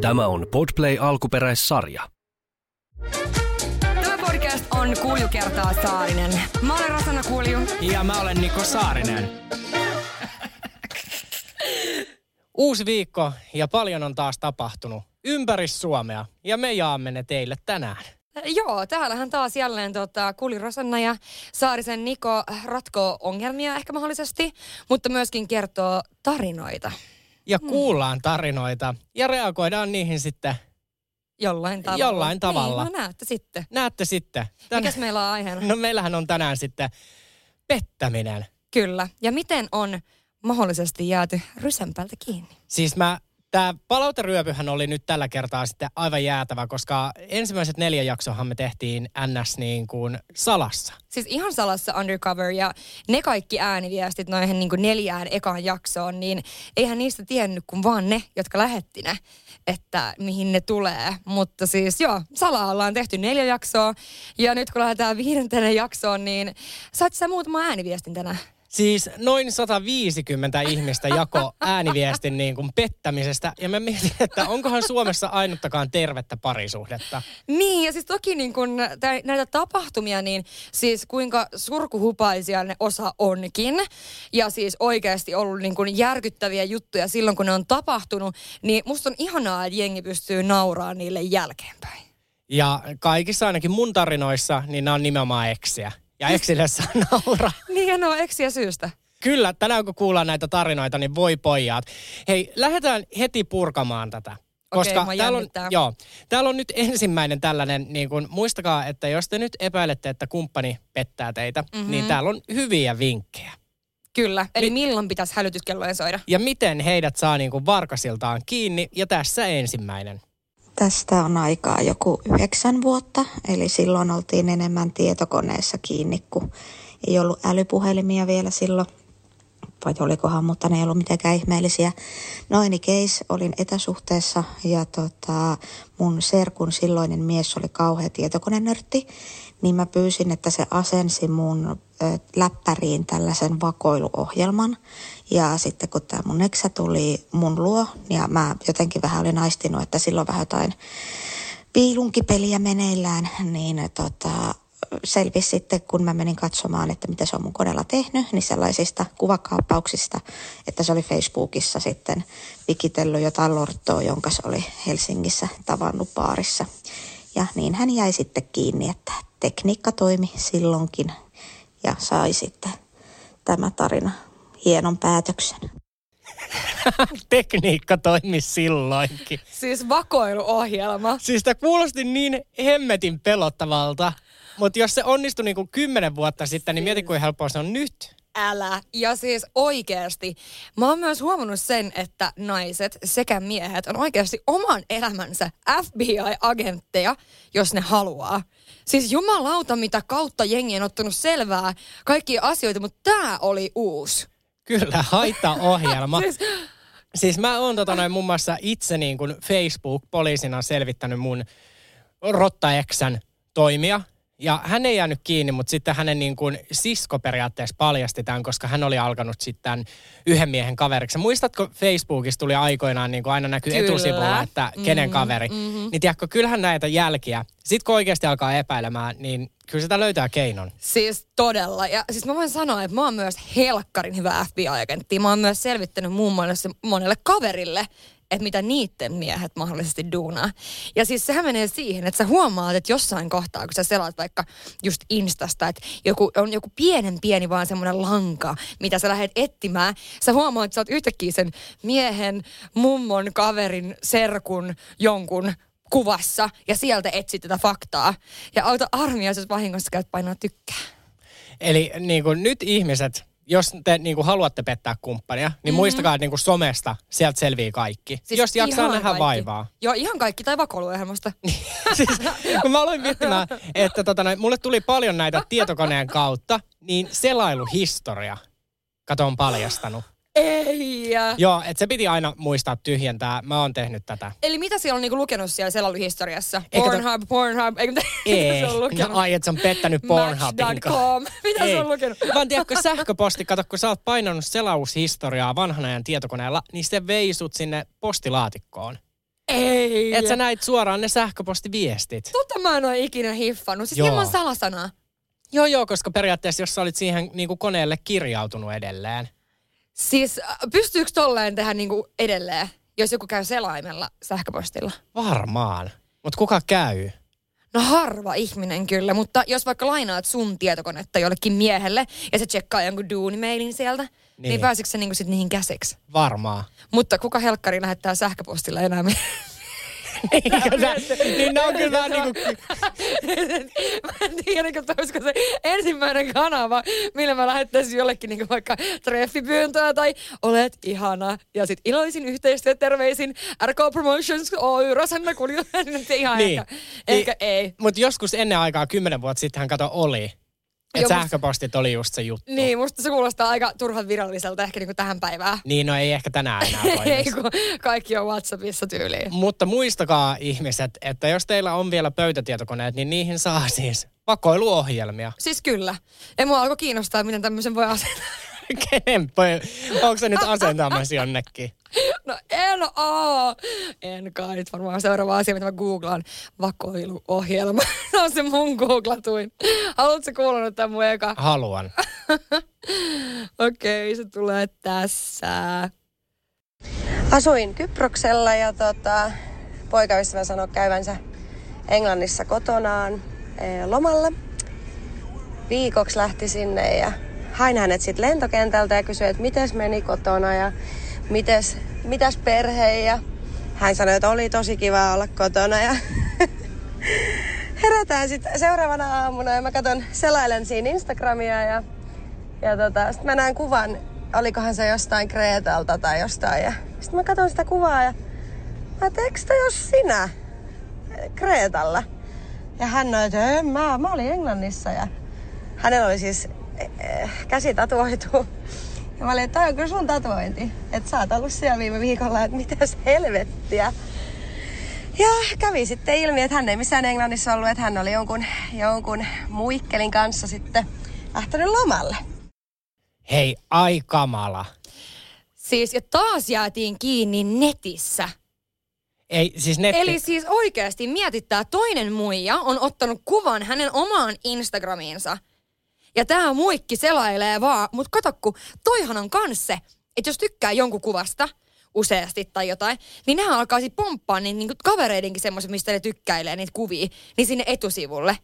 Tämä on Podplay alkuperäissarja. Tämä podcast on Kuulju kertaa Saarinen. Mä olen Rosanna Kuulju. Ja mä olen Niko Saarinen. Uusi viikko ja paljon on taas tapahtunut ympäri Suomea ja me jaamme ne teille tänään. Joo, täällähän taas jälleen tota, Kuli Rosanna ja Saarisen Niko ratkoo ongelmia ehkä mahdollisesti, mutta myöskin kertoo tarinoita. Ja kuullaan tarinoita ja reagoidaan niihin sitten. Jollain tavalla. Jollain tavalla. Niin, no näette sitten. Näette sitten. Tän... Mikäs meillä on aiheena? No meillähän on tänään sitten pettäminen. Kyllä. Ja miten on mahdollisesti jääty rysänpältä kiinni? Siis mä Tämä palauteryöpyhän oli nyt tällä kertaa sitten aivan jäätävä, koska ensimmäiset neljä jaksohan me tehtiin NS niin kuin salassa. Siis ihan salassa undercover ja ne kaikki ääniviestit noihin niin kuin neljään ekaan jaksoon, niin eihän niistä tiennyt kuin vaan ne, jotka lähetti ne, että mihin ne tulee. Mutta siis joo, salaa ollaan tehty neljä jaksoa ja nyt kun lähdetään viidentenä jaksoon, niin saat sä muutama ääniviestin tänään? Siis noin 150 ihmistä jako ääniviestin niin kuin pettämisestä. Ja mä mietin, että onkohan Suomessa ainuttakaan tervettä parisuhdetta. Niin, ja siis toki niin kun näitä tapahtumia, niin siis kuinka surkuhupaisia ne osa onkin. Ja siis oikeasti ollut niin kuin järkyttäviä juttuja silloin, kun ne on tapahtunut. Niin musta on ihanaa, että jengi pystyy nauraa niille jälkeenpäin. Ja kaikissa ainakin mun tarinoissa, niin nämä on nimenomaan eksiä. Ja eksille saa nauraa. Niin, no eksiä syystä. Kyllä, tänään kun kuullaan näitä tarinoita, niin voi pojat. Hei, lähdetään heti purkamaan tätä. Koska Okei, täällä, on, joo, täällä on nyt ensimmäinen tällainen, niin kun, muistakaa, että jos te nyt epäilette, että kumppani pettää teitä, mm-hmm. niin täällä on hyviä vinkkejä. Kyllä, eli Mi- milloin pitäisi hälytyskellojen soida? Ja miten heidät saa niin kuin varkasiltaan kiinni, ja tässä ensimmäinen. Tästä on aikaa joku yhdeksän vuotta, eli silloin oltiin enemmän tietokoneessa kiinni, kun ei ollut älypuhelimia vielä silloin. Vai olikohan, mutta ne ei ollut mitenkään ihmeellisiä. No any case, olin etäsuhteessa ja tota, mun serkun silloinen mies oli kauhea tietokonenörtti, niin mä pyysin, että se asensi mun läppäriin tällaisen vakoiluohjelman. Ja sitten kun tämä mun eksä tuli mun luo, ja mä jotenkin vähän olin aistinut, että silloin vähän jotain piilunkipeliä meneillään, niin tota, selvisi sitten, kun mä menin katsomaan, että mitä se on mun koneella tehnyt, niin sellaisista kuvakaappauksista, että se oli Facebookissa sitten vikitellyt jotain lorttoa, jonka se oli Helsingissä tavannut baarissa. Ja niin hän jäi sitten kiinni, että tekniikka toimi silloinkin ja sai sitten tämä tarina hienon päätöksen. Tekniikka toimi silloinkin. Siis vakoiluohjelma. Siis tämä kuulosti niin hemmetin pelottavalta. Mutta jos se onnistui niin kuin kymmenen vuotta sitten, niin mieti kuinka helppoa se on nyt. Älä. Ja siis oikeasti, mä oon myös huomannut sen, että naiset sekä miehet on oikeasti oman elämänsä FBI-agentteja, jos ne haluaa. Siis jumalauta, mitä kautta jengi on ottanut selvää kaikkia asioita, mutta tää oli uusi. Kyllä, haittaohjelma. siis... siis mä oon tota noin muun muassa itse niin kuin Facebook-poliisina selvittänyt mun rottaeksän toimia. Ja hän ei jäänyt kiinni, mutta sitten hänen niin kuin sisko periaatteessa paljasti tämän, koska hän oli alkanut sitten yhden miehen kaveriksi. Muistatko Facebookissa tuli aikoinaan niin kuin aina näkyy Kyllä. etusivulla, että kenen Mhm, kaveri. mhm. Niin tiedätkö, kyllähän näitä jälkiä. Sitten kun oikeasti alkaa epäilemään, niin kyllä sitä löytää keinon. Siis todella. Ja siis mä voin sanoa, että mä oon myös helkkarin hyvä FBI-agentti. Mä oon myös selvittänyt muun muassa monelle kaverille, että mitä niiden miehet mahdollisesti duunaa. Ja siis sehän menee siihen, että sä huomaat, että jossain kohtaa, kun sä selaat vaikka just Instasta, että joku, on joku pienen pieni vaan semmoinen lanka, mitä sä lähdet etsimään. Sä huomaat, että sä oot yhtäkkiä sen miehen, mummon, kaverin, serkun, jonkun kuvassa ja sieltä etsit tätä faktaa. Ja auta armia, jos vahingossa käyt painaa tykkää. Eli niin kuin nyt ihmiset, jos te niin kuin haluatte pettää kumppania, niin mm-hmm. muistakaa, että niin kuin somesta sieltä selvii kaikki. Siis jos jaksaa nähdä kaikki. vaivaa. Joo, ihan kaikki tai vakoiluohjelmasta. siis, kun mä aloin miettimään, että tota, noin, mulle tuli paljon näitä tietokoneen kautta, niin selailuhistoria, kato on paljastanut. Ei. Joo, että se piti aina muistaa tyhjentää. Mä oon tehnyt tätä. Eli mitä siellä on niinku lukenut siellä selailuhistoriassa? Eikö to- Pornhub, Pornhub, eikö mitä, Ei. se on lukenut? No, ai, että se on pettänyt Pornhubin. Mitä se on lukenut? Vaan tiedätkö, sähköposti, kato, kun sä oot painanut selaushistoriaa vanhan ajan tietokoneella, niin se veisut sinne postilaatikkoon. Ei. Että sä näit suoraan ne sähköpostiviestit. Tota mä en ole ikinä hiffannut. Siis Joo. ilman salasanaa. Joo, joo, koska periaatteessa jos sä olit siihen niin kuin koneelle kirjautunut edelleen. Siis äh, pystyykö tolleen tehdä niinku edelleen, jos joku käy selaimella sähköpostilla? Varmaan. Mutta kuka käy? No harva ihminen kyllä, mutta jos vaikka lainaat sun tietokonetta jollekin miehelle ja se tsekkaa jonkun duunimailin sieltä, niin, Niin. pääsikö se niinku sit niihin käsiksi? Varmaan. Mutta kuka helkkari lähettää sähköpostilla enää? Nää- niin ne on kyllä vähän niin kuin... mä en tiedä, että olisiko se ensimmäinen kanava, millä mä lähettäisin jollekin niin vaikka treffipyyntöä tai olet ihana. Ja sit iloisin yhteistyöterveisin RK Promotions Oy, Rosanna Kulju. Ihan Niin. ehkä, ehkä ei. Mutta joskus ennen aikaa, kymmenen vuotta sittenhän kato oli. Joo, Että mut- sähköpostit oli just se juttu. Niin, musta se kuulostaa aika turhan viralliselta ehkä niin kuin tähän päivään. Niin, no ei ehkä tänään enää ei, kun kaikki on Whatsappissa tyyliin. Mutta muistakaa ihmiset, että jos teillä on vielä pöytätietokoneet, niin niihin saa siis vakoiluohjelmia. Siis kyllä. Ja mua alkoi kiinnostaa, miten tämmöisen voi asentaa. Kenen Onko se nyt asentamassa jonnekin? No en oo. En kai. Nyt varmaan seuraava asia, mitä mä googlaan. Vakoiluohjelma. Se on se mun googlatuin. Haluatko kuulla nyt tämän mun eka? Haluan. Okei, se tulee tässä. Asuin Kyproksella ja tota, poikaystävä sanoi käyvänsä Englannissa kotonaan eh, lomalla. Viikoksi lähti sinne ja hain hänet sitten lentokentältä ja kysyi, että mites meni kotona ja mites, mitäs perhe ja hän sanoi, että oli tosi kiva olla kotona ja herätään sitten seuraavana aamuna ja mä katson, selailen siinä Instagramia ja, ja tota, sitten mä näen kuvan, olikohan se jostain Kreetalta tai jostain ja sitten mä katson sitä kuvaa ja mä toi jos sinä Kreetalla? Ja hän sanoi, että mä, mä olin Englannissa ja hänellä oli siis käsi tatuoitu. Ja mä olin, että toi on kyllä sun tatuointi. Että sä oot ollut siellä viime viikolla, että mitäs helvettiä. Ja kävi sitten ilmi, että hän ei missään Englannissa ollut, että hän oli jonkun, jonkun muikkelin kanssa sitten lähtenyt lomalle. Hei, ai kamala. Siis, ja taas jäätiin kiinni netissä. Ei, siis netti... Eli siis oikeasti mietittää, toinen muija on ottanut kuvan hänen omaan Instagramiinsa. Ja tämä muikki selailee vaan, mutta kato kun toihan on kans se, että jos tykkää jonkun kuvasta useasti tai jotain, niin nehän alkaa sitten pomppaa niin, niin kavereidenkin semmoiset, mistä ne tykkäilee niitä kuvia, niin sinne etusivulle.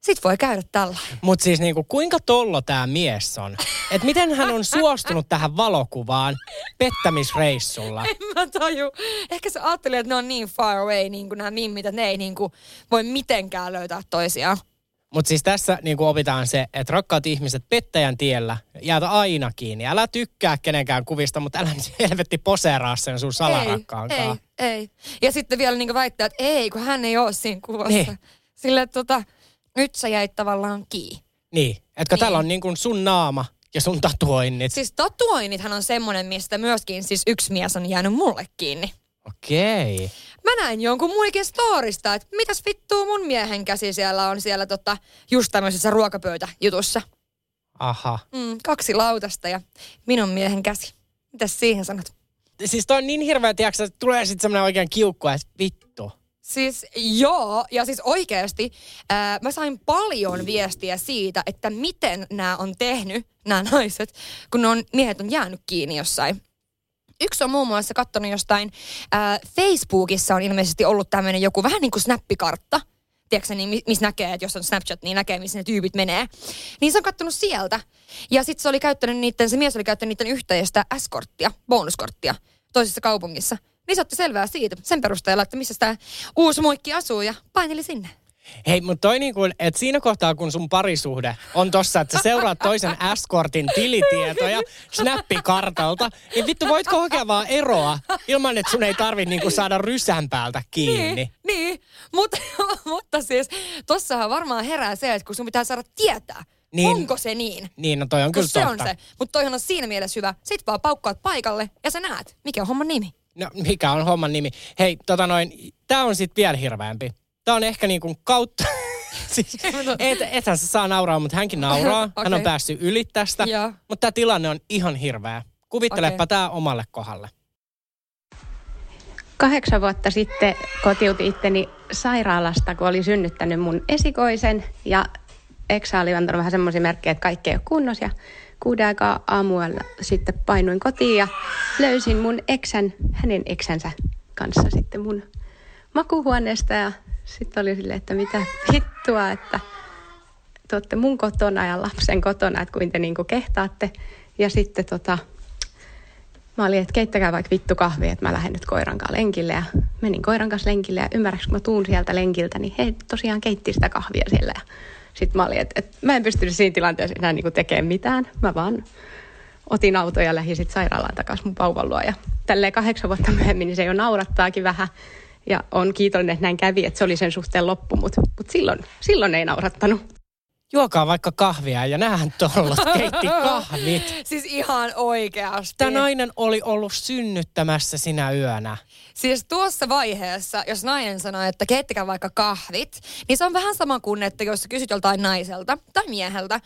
Sitten voi käydä tällä. Mutta siis niinku, kuinka tollo tämä mies on? Et miten hän on suostunut tähän valokuvaan pettämisreissulla? En mä taju. Ehkä se ajatteli, että ne on niin far away, niin kuin nämä mimmit, että ne ei niin kuin voi mitenkään löytää toisiaan. Mutta siis tässä niinku opitaan se, että rakkaat ihmiset pettäjän tiellä jäätä aina kiinni. Älä tykkää kenenkään kuvista, mutta älä nyt helvetti poseeraa sen sun salarakkaankaan. Ei, ei. Ja sitten vielä niin väittää, että ei, kun hän ei ole siinä kuvassa. Niin. Sille tota, nyt sä jäit tavallaan kiinni. Niin, etkö Niin. täällä on niinku sun naama ja sun tatuoinnit. Siis tatuoinnithan on semmoinen, mistä myöskin siis yksi mies on jäänyt mulle kiinni. Okei. Mä näin jonkun muikin storista, että mitäs vittua mun miehen käsi siellä on siellä tota, just tämmöisessä ruokapöytäjutussa. Aha. Mm, kaksi lautasta ja minun miehen käsi. Mitäs siihen sanot? Siis toi on niin hirveä, tiiäksä, että tulee sitten semmoinen oikein kiukku, että vittu. Siis joo, ja siis oikeasti ää, mä sain paljon viestiä siitä, että miten nämä on tehnyt, nämä naiset, kun ne on, miehet on jäänyt kiinni jossain. Yksi on muun muassa katsonut jostain, ää, Facebookissa on ilmeisesti ollut tämmöinen joku vähän niin kuin snappikartta. Tiedätkö niin, mi- missä näkee, että jos on Snapchat, niin näkee, missä ne tyypit menee. Niin se on kattonut sieltä. Ja sitten se oli käyttänyt niiden, se mies oli käyttänyt niiden yhteistä S-korttia, bonuskorttia, toisessa kaupungissa. Niin se otti selvää siitä, sen perusteella, että missä tämä uusi muikki asuu ja paineli sinne. Hei, mutta toi niin kuin, että siinä kohtaa, kun sun parisuhde on tossa, että sä seuraat toisen S-kortin tilitietoja snappikartalta, niin vittu, voitko hakea vaan eroa ilman, että sun ei tarvi niin kuin saada rysän päältä kiinni? Niin, niin. Mutta, mutta siis tossahan varmaan herää se, että kun sun pitää saada tietää, Niin. onko se niin. Niin, no toi on kyllä se totta. on se. Mutta toihan on siinä mielessä hyvä. Sit vaan paukkaat paikalle ja sä näet, mikä on homman nimi. No, mikä on homman nimi? Hei, tota noin, tää on sit vielä hirveämpi. Tää on ehkä niinku kautta... siis, et, ethän sä saa nauraa, mutta hänkin nauraa. Hän on päässyt yli tästä. Joo. Mutta tämä tilanne on ihan hirveä. Kuvittelepa Okei. tämä omalle kohdalle. Kahdeksan vuotta sitten kotiutin itteni sairaalasta, kun olin synnyttänyt mun esikoisen. Ja Eksa oli antanut vähän semmoisia merkkejä, että kaikki ei ole kunnossa. Ja kuuden aikaa aamuella sitten painuin kotiin ja löysin mun eksän, hänen eksänsä kanssa sitten mun makuhuoneesta. Ja sitten oli silleen, että mitä vittua, että te olette mun kotona ja lapsen kotona, että kuin te niinku kehtaatte. Ja sitten tota, Mä olin, että keittäkää vaikka vittu kahvi, että mä lähden nyt koiran kanssa lenkille. Ja menin koiran kanssa lenkille ja ymmärräks, kun mä tuun sieltä lenkiltä, niin he tosiaan keitti sitä kahvia siellä. Sitten mä olin, että, että mä en pystynyt siinä tilanteessa enää niin tekemään mitään. Mä vaan otin auto ja lähdin sitten sairaalaan takaisin mun vauvan luo. Ja tälleen kahdeksan vuotta myöhemmin niin se jo naurattaakin vähän. Ja on kiitollinen, että näin kävi, että se oli sen suhteen loppu, mutta mut silloin, silloin ei naurattanut. Juokaa vaikka kahvia ja nähän tollot keitti kahvit. Siis ihan oikeasti. Tämä nainen oli ollut synnyttämässä sinä yönä. Siis tuossa vaiheessa, jos nainen sanoo, että keittikää vaikka kahvit, niin se on vähän sama kuin, että jos kysyt joltain naiselta tai mieheltä,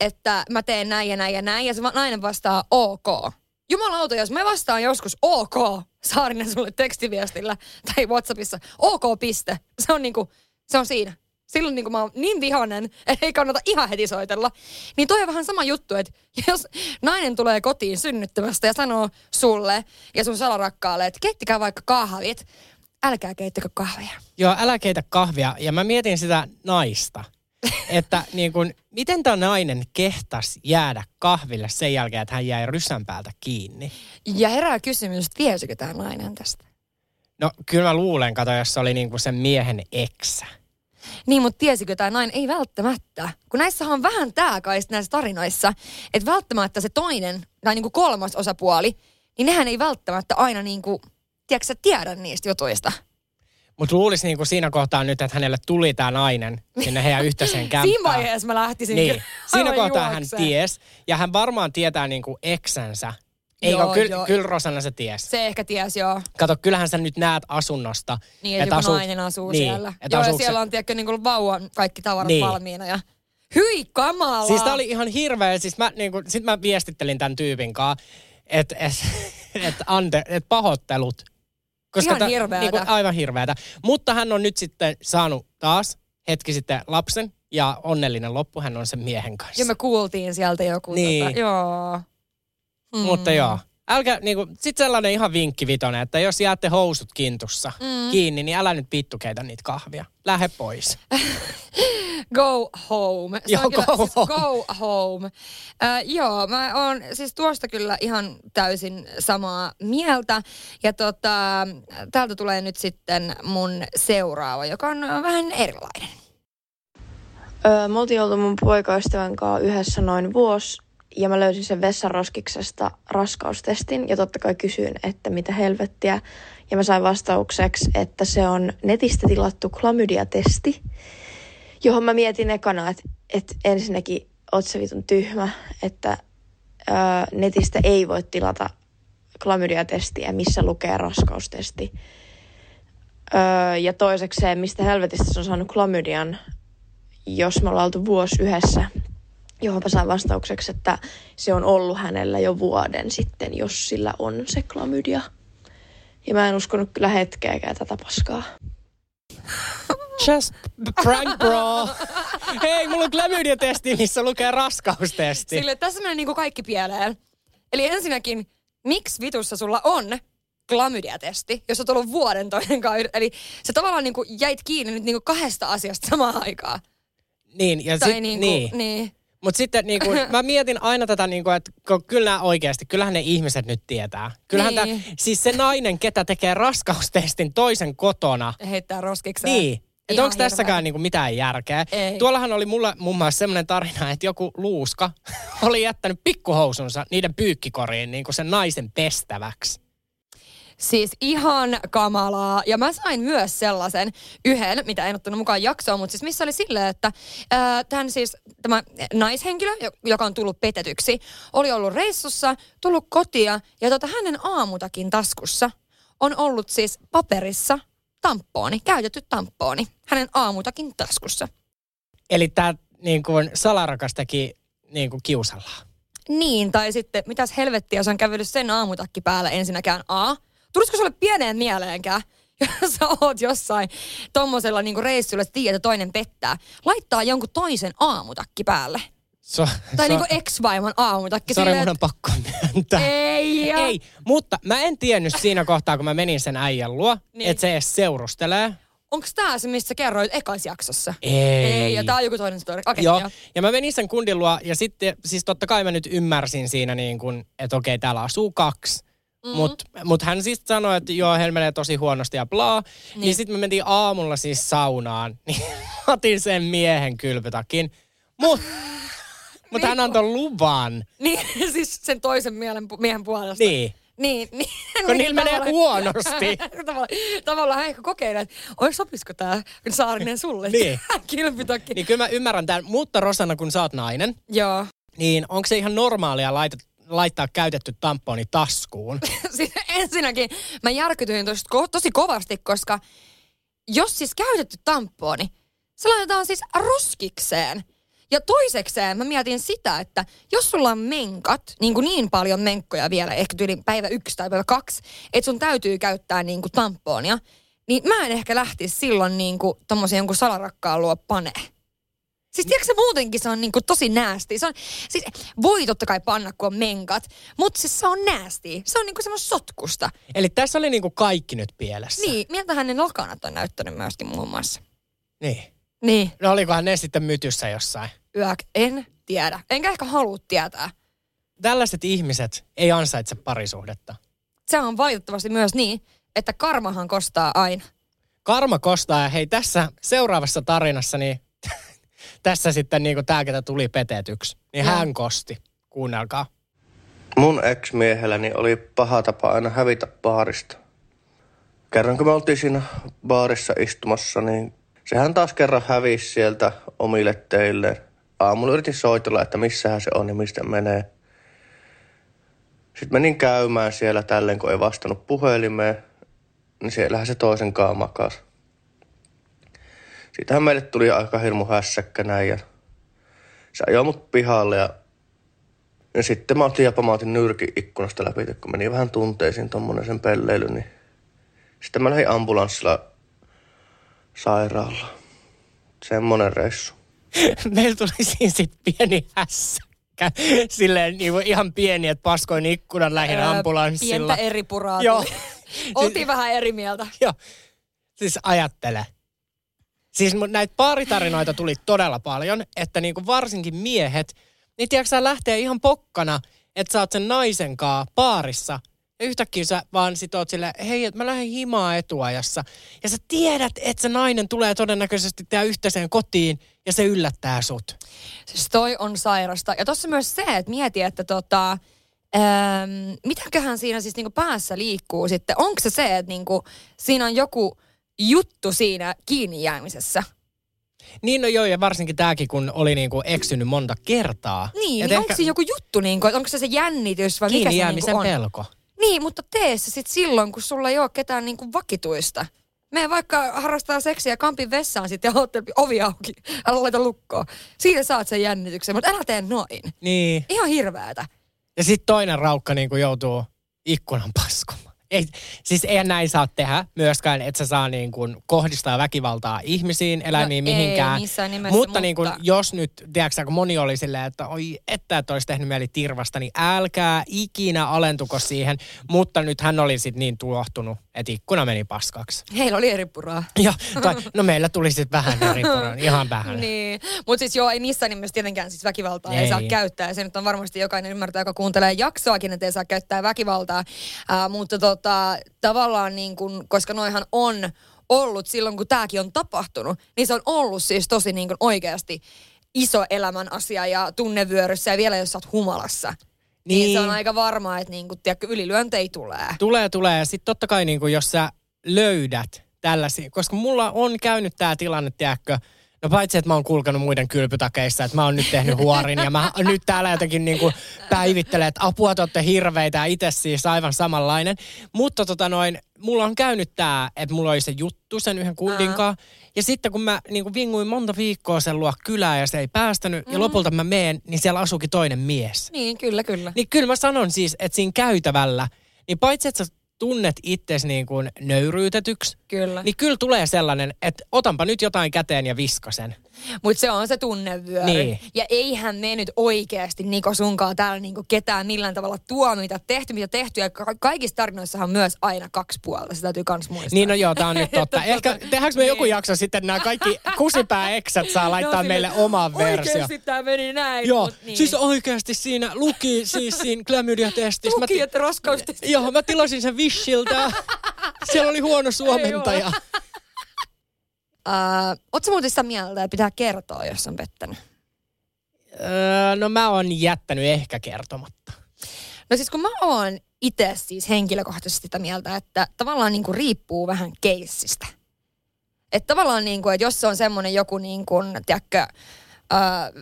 että mä teen näin ja näin ja näin, ja se nainen vastaa ok. Jumalauta, jos mä vastaan joskus ok, Saarinen sulle tekstiviestillä tai Whatsappissa, ok piste. Se on niinku, se on siinä. Silloin niin mä oon niin vihanen, että ei kannata ihan heti soitella. Niin toi on vähän sama juttu, että jos nainen tulee kotiin synnyttämästä ja sanoo sulle ja sun salarakkaalle, että keittikää vaikka kahvit, älkää keittäkö kahvia. Joo, älä keitä kahvia. Ja mä mietin sitä naista. Että niin kun, miten tämä nainen kehtas jäädä kahville sen jälkeen, että hän jäi rysän päältä kiinni? Ja herää kysymys, että tiesikö tämä nainen tästä? No kyllä mä luulen, kato, jos se oli niin kuin sen miehen eksä. Niin, mutta tiesikö tämä nainen? Ei välttämättä. Kun näissä on vähän tämä kai näissä tarinoissa, että välttämättä se toinen tai niinku kolmas osapuoli, niin nehän ei välttämättä aina tiedätkö sä, tiedä niistä jutuista. Mutta luulisi niin kuin siinä kohtaa nyt, että hänelle tuli tämä nainen sinne heidän yhteiseen kämppään. Siinä vaiheessa mä lähtisin Niin, siinä kohtaa hän juokseen. ties. Ja hän varmaan tietää niin kuin eksänsä. Eikö, Joo, kyllä, kyllä Rosanna se ties. Se ehkä ties, joo. Kato, kyllähän sä nyt näet asunnosta. Niin, että joku nainen asuu niin, siellä. että Joo, ja asuuko siellä on tiedätkö, niin kuin vauvan kaikki tavarat Niin. valmiina. Ja... Hyi kamala! Siis tää oli ihan hirveä. Siis mä, niin kuin, sit mä viestittelin tämän tyypin kanssa, että et, et, ante, et pahoittelut. Ihan hirveätä. Niin kuin, aivan hirveätä. Mutta hän on nyt sitten saanut taas hetki sitten lapsen ja onnellinen loppu hän on sen miehen kanssa. Ja me kuultiin sieltä joku. Niin. Tota, joo. Mm. Mutta joo. Älkää, niinku, sit sellainen ihan vinkki vitonen, että jos jäätte housut kintussa mm. kiinni, niin älä nyt vittu keitä niitä kahvia. Lähde pois. Go home. Se Joo, on kyllä, go siis home. Go home. Äh, joo, mä oon siis tuosta kyllä ihan täysin samaa mieltä. Ja tota, täältä tulee nyt sitten mun seuraava, joka on vähän erilainen. Öö, me oltiin oltu mun poikaystävän kanssa yhdessä noin vuosi ja mä löysin sen vessaroskiksesta raskaustestin ja totta kai kysyin, että mitä helvettiä. Ja mä sain vastaukseksi, että se on netistä tilattu klamydia-testi, johon mä mietin ekana, että, että ensinnäkin oot se vitun tyhmä, että öö, netistä ei voi tilata klamydia-testiä, missä lukee raskaustesti. Öö, ja toisekseen, mistä helvetistä se on saanut klamydian, jos me ollaan oltu vuosi yhdessä, johon mä sain vastaukseksi, että se on ollut hänellä jo vuoden sitten, jos sillä on se klamydia. Ja mä en uskonut kyllä hetkeäkään tätä paskaa. Just prank bro. Hei, mulla on klamydia-testi, missä lukee raskaustesti. Sille tässä menee niinku kaikki pieleen. Eli ensinnäkin, miksi vitussa sulla on klamydia-testi, jos oot ollut vuoden toinen kanssa. Eli se tavallaan niinku jäit kiinni nyt niinku kahdesta asiasta samaan aikaan. Niin, ja Tai sit, niinku, niin. niin. Mutta sitten niinku, mä mietin aina tätä, niinku, että kun kyllä nämä oikeasti, kyllähän ne ihmiset nyt tietää. Kyllähän Niin. tää, siis se nainen, ketä tekee raskaustestin toisen kotona, Heittää roskikseen. niin, Että onko tässäkään niinku mitään järkeä. Ei. Tuollahan oli mulla muun muassa semmoinen tarina, että joku luuska oli jättänyt pikkuhousunsa niiden pyykkikoriin niinku sen naisen pestäväksi. Siis ihan kamalaa. Ja mä sain myös sellaisen yhden, mitä en ottanut mukaan jaksoon, mutta siis missä oli silleen, että ää, tämän siis, tämä naishenkilö, jo- joka on tullut petetyksi, oli ollut reissussa, tullut kotia ja tota, hänen aamutakin taskussa on ollut siis paperissa tampooni, käytetty tampooni, hänen aamutakin taskussa. Eli tämä niinku salarakas teki niinku kiusallaan. Niin, tai sitten mitäs helvettiä, jos on kävellyt sen aamutakki päällä ensinnäkään A. Tulisiko sulle pieneen mieleenkään, jos sä oot jossain tommosella niinku reissulla, että tiedät, että toinen pettää, laittaa jonkun toisen aamutakki päälle. So, Tai so, niinku ex-vaimon aamutakki. Sori, mun on pakko myöntää. Ei, ja... Ei, mutta mä en tiennyt siinä kohtaa, kun mä menin sen äijän luo, Niin. että se edes seurustelee. Onks tää se, mistä sä kerroit ekas jaksossa? Ei. Ei, ja tää on joku toinen story. Okei, Joo, joo. ja mä menin sen kundin luo ja sitten, siis totta kai mä nyt ymmärsin siinä niin kuin, että okei, täällä asuu kaksi. Mm-hmm. Mutta mut hän siis sanoi, että joo, heillä menee tosi huonosti ja blaa. Niin, niin sitten me mentiin aamulla siis saunaan, niin otin sen miehen kylpytakin. Mutta mut hän antoi luvan. Niin, siis sen toisen mielen, miehen puolesta. Niin. Niin, niin. Kun niillä menee huonosti. tavallaan, tavallaan hän ehkä kokeilee, että oi sopisiko tää Saarinen sulle? Niin. Kilpytakki. Niin kyllä mä ymmärrän tämän. Mutta Rosanna, kun sä oot nainen, Joo. niin onko se ihan normaalia laita, laittaa käytetty tamponi taskuun? siis ensinnäkin mä järkytyin ko- tosi kovasti, koska jos siis käytetty tamponi, se laitetaan siis roskikseen. Ja toisekseen mä mietin sitä, että jos sulla on menkat, niin, kuin niin paljon menkkoja vielä, ehkä tyyli päivä yksi tai päivä kaksi, että sun täytyy käyttää niin kuin tamponia, niin mä en ehkä lähtisi silloin niin kuin tommosen jonkun salarakkaan luo panee. Siis tiedätkö se muutenkin se on niinku tosi näästi. Se on, siis voi totta kai panna, kun on menkat, mutta siis se on näästi. Se on niinku semmoista sotkusta. Eli tässä oli niinku kaikki nyt pielessä. Niin, miltähän ne lakanat on näyttänyt myöskin muun muassa. Niin. Niin, No olikohan ne sitten mytyssä jossain? yök, en tiedä. Enkä ehkä halua tietää. Tällaiset ihmiset ei ansaitse parisuhdetta. Se on valitettavasti myös niin, että karmahan kostaa aina. Karma kostaa ja hei tässä seuraavassa tarinassa, niin tässä sitten niin tämä, ketä tuli petetyksi, niin hän kosti. Kuunnelkaa. Mun ex-miehelläni oli paha tapa aina hävitä baarista. Kerran kun me oltiin siinä baarissa istumassa, niin sehän taas kerran hävisi sieltä omille teille. Aamulla yritin soitella, että missähän se on ja mistä menee. Sitten menin käymään siellä tälleen, kun ei vastannut puhelimeen, niin siellähän se toisen kanssa makas. Siitähän meille tuli aika hirmu hässäkkä näin ja se ajoi mut pihalle ja ja sitten mä otin jopa mä otin nyrkin ikkunasta läpi, kun meni vähän tunteisiin tommonen sen pelleily, niin sitten mä lähdin ambulanssilla sairaalaan. Semmonen reissu. Meillä tuli siinä sitten pieni hässäkkä. Silleen niin kuin ihan pieni, että paskoin ikkunan lähin Öö, ambulanssilla. Pientä eri puraa Joo. Oltiin vähän eri mieltä. Joo. Siis ajattele. Siis näitä paaritarinoita tuli todella paljon, että niinku varsinkin miehet, niin tiedätkö sä lähtee ihan pokkana, että sä oot sen naisen kaa paarissa. Ja yhtäkkiä sä vaan sit oot silleen, hei, että mä lähden himaa etuajassa. Ja sä tiedät, että se nainen tulee todennäköisesti tehdä yhteiseen kotiin ja se yllättää sut. Siis toi on sairasta. Ja tossa myös se, että mieti, että tota, ähm, mitäköhän siinä siis niinku päässä liikkuu sitten. Onko se se, että niinku, siinä on joku juttu siinä kiinni jäämisessä? Niin no joo, ja varsinkin tääkin, kun oli niinku eksynyt monta kertaa. Niin, Et niin onko siinä joku juttu, niinku, onko se se jännitys vai mikä kiinni se jäämisen niinku on? pelko. Niin, mutta tee se sitten silloin, kun sulla ei ole ketään niinku vakituista. Me vaikka harrastaa seksiä kampin vessaan sitten ja ootte ovi auki. Älä laita lukkoon. Siitä saat sen jännityksen, mutta älä tee noin. Niin. Ihan hirveätä. Ja sitten toinen raukka niin joutuu ikkunan paskomaan. Ei, siis eihän näin saa tehdä myöskään, että sä saa niin kuin kohdistaa väkivaltaa ihmisiin, eläimiin, No ei mihinkään. missään nimessä, mutta, niin kuin, mutta- jos nyt, tiedätkö kun moni oli silleen, että oi, että et olisi tehnyt mieli tirvasta, niin älkää ikinä alentuko siihen. Mutta nyt hän oli sitten niin tuohtunut, että ikkuna meni paskaksi. Heillä oli eri puraa. Ja, tai, no meillä tuli sitten vähän eri puran, ihan vähän. Niin, mutta siis joo, ei missään nimessä tietenkään siis väkivaltaa ei. ei saa käyttää. Ja se nyt on varmasti jokainen ymmärtää, joka kuuntelee jaksoakin, että ei saa käyttää väkivaltaa. Ää, mutta tota, tavallaan niin kun, koska noihan on ollut silloin, kun tämäkin on tapahtunut, niin se on ollut siis tosi niin kuin oikeasti iso elämän asia ja tunnevyöryssä ja vielä jos sä oot humalassa. Niin, niin se on aika varmaa, että niin kuin, tiedätkö, ylilyöntejä tulee. Tulee, tulee. Ja sitten totta kai niin kuin, jos sä löydät tällaisia, koska mulla on käynyt tämä tilanne, tiedätkö, No paitsi, että mä oon kulkenut muiden kylpytakeissa, että mä oon nyt tehnyt huorin ja mä nyt täällä jotenkin niin kuin päivittelen, että apua te olette hirveitä ja itse siis aivan samanlainen. Mutta tota noin, mulla on käynyt tää, että mulla oli se juttu sen yhden kundinkaan. Ja sitten kun mä niin kuin vinguin monta viikkoa sen luo kylää ja se ei päästänyt mm. ja lopulta mä meen, niin siellä asuukin toinen mies. Niin, kyllä, kyllä. Niin kyllä mä sanon siis, että siinä käytävällä, niin paitsi että sä tunnet itsesi niin kuin nöyryytetyksi, Kyllä. niin kyllä tulee sellainen, että otanpa nyt jotain käteen ja viskasen. Mutta se on se tunnevyöry. Niin. Ja eihän me nyt oikeasti Niko sunkaan täällä niinku ketään millään tavalla tuomita. Tehty mitä tehty. Ja ka- kaikissa tarinoissahan on myös aina kaksi puolta. Se täytyy kans muistaa. Niin no joo, tää on nyt totta. Ehkä tehdäänkö me joku Niin. jakso sitten, nämä kaikki kusipää-eksät saa laittaa No, meille oman versio. Oikeesti tää meni näin. Joo, mut niin. siis oikeasti siinä luki siis siinä klamydia-testissä. Luki, että raskaustesti. Joo, mä tilasin sen Wishiltä. Siellä oli huono suomentaja. Uh, Oletko muuten sitä mieltä, että pitää kertoa, jos on pettänyt? Öö, no mä oon jättänyt ehkä kertomatta. No siis kun mä oon itse siis henkilökohtaisesti sitä mieltä, että tavallaan niin kuin riippuu vähän keissistä. Että tavallaan niin kuin, että jos se on semmoinen joku niin kuin, tiedätkö, vai-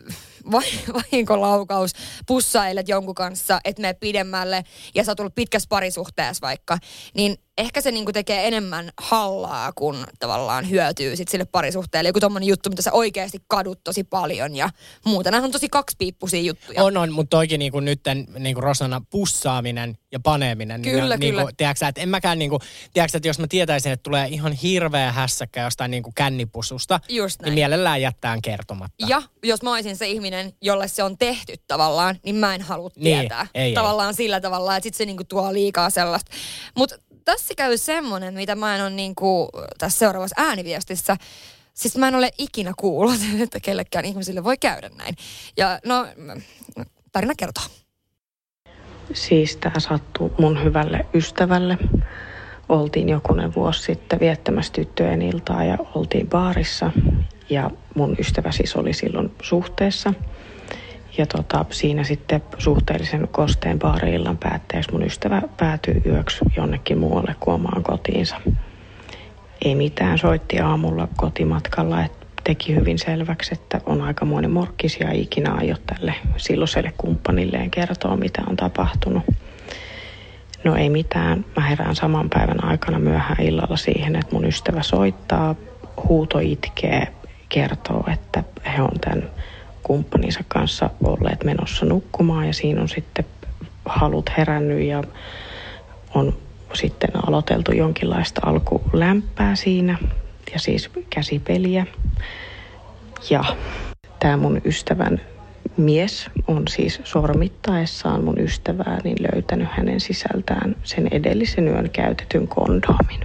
vahinkolaukaus, pussailet jonkun kanssa, että me pidemmälle ja sä oot ollut pitkässä parisuhteessa vaikka, niin ehkä se niinku tekee enemmän hallaa, kun tavallaan hyötyy sit sille parisuhteelle. Joku tommonen juttu, mitä sä oikeasti kadut tosi paljon ja muuta. Nämä on tosi kaksipiippuisia juttuja. On, on, mutta toikin niinku nytten niinku Rosana pussaaminen ja paneeminen. Kyllä, niin, kyllä. Niinku, tiedätkö, että en mäkään niinku, tiedätkö, että jos mä tietäisin, että tulee ihan hirveä hässäkkä jostain niinku kännipususta, niin mielellään jättään kertomatta. Ja jos mä olisin se ihminen, jolle se on tehty tavallaan, niin mä en halua Niin, tietää. ei, tavallaan sillä tavalla, että sit se niinku tuo liikaa sellaista. Mutta tässä käy semmonen, mitä mä en ole niinku tässä seuraavassa ääniviestissä. Siis mä en ole ikinä kuullut, että kellekään ihmisille voi käydä näin. Ja no, tarina kertoo. Siis tämä sattui mun hyvälle ystävälle. Oltiin jokunen vuosi sitten viettämässä tyttöjen iltaa ja oltiin baarissa. Ja mun ystävä siis oli silloin suhteessa. Ja tota, siinä sitten suhteellisen kosteen baariillan päätteeksi mun ystävä päätyi yöksi jonnekin muualle kuin omaan kotiinsa. Ei mitään, soitti aamulla kotimatkalla, että teki hyvin selväksi, että on aikamoinen morkkis ja ei ikinä aio tälle silloiselle kumppanilleen kertoa, mitä on tapahtunut. No ei mitään. Mä herään saman päivän aikana myöhään illalla siihen, että mun ystävä soittaa, huuto itkee, kertoo, että he on tämän kumppaninsa kanssa olleet menossa nukkumaan ja siinä on sitten halut herännyt ja on sitten aloiteltu jonkinlaista alkulämpää siinä ja siis käsipeliä. Ja tämä mun ystävän mies on siis sormittaessaan mun ystävää niin löytänyt hänen sisältään sen edellisen yön käytetyn kondoomin.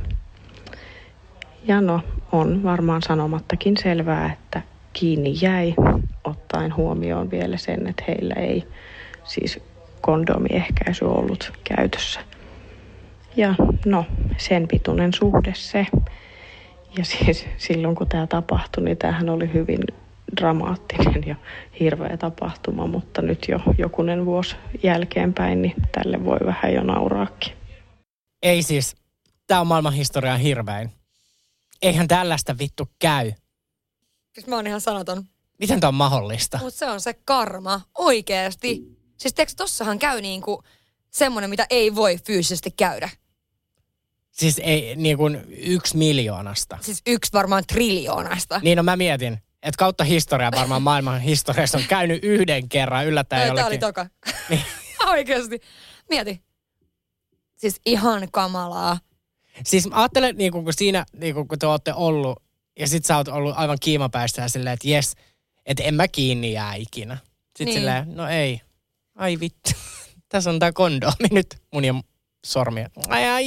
Ja no, on varmaan sanomattakin selvää, että kiinni jäi, ottaen huomioon vielä sen, että heillä ei siis kondomiehkäisy ollut käytössä. Ja no, sen pituinen suhde se. Ja siis silloin kun tämä tapahtui, niin tämähän oli hyvin dramaattinen ja hirveä tapahtuma, mutta nyt jo jokunen vuosi jälkeenpäin, niin tälle voi vähän jo nauraakin. Ei siis, tää on maailman historian hirvein. Eihän tällaista vittu käy. Siis mä oon ihan sanaton. Miten tää on mahdollista? Mutta se on se karma, oikeesti. Siis tiedätkö, tossahan käy niinku semmonen, mitä ei voi fyysisesti käydä. Siis ei niin kuin yksi miljoonasta. Siis yksi varmaan triljoonasta. Niin no mä mietin, että kautta historiaa varmaan maailman historiassa on käynyt yhden kerran yllättäen oli jollekin. toka. Niin. Oikeesti. Mieti. Siis ihan kamalaa. Siis mä ajattelen, niin kun siinä, niin kun te olette ollut, ja sit sä oot ollut aivan kiimapäistä ja silleen, että jes, että en mä kiinni jää ikinä. Sitten Niin. silleen, no ei. Ai vittu. Tässä on tää kondoomi nyt mun ja sormia. Ai ai.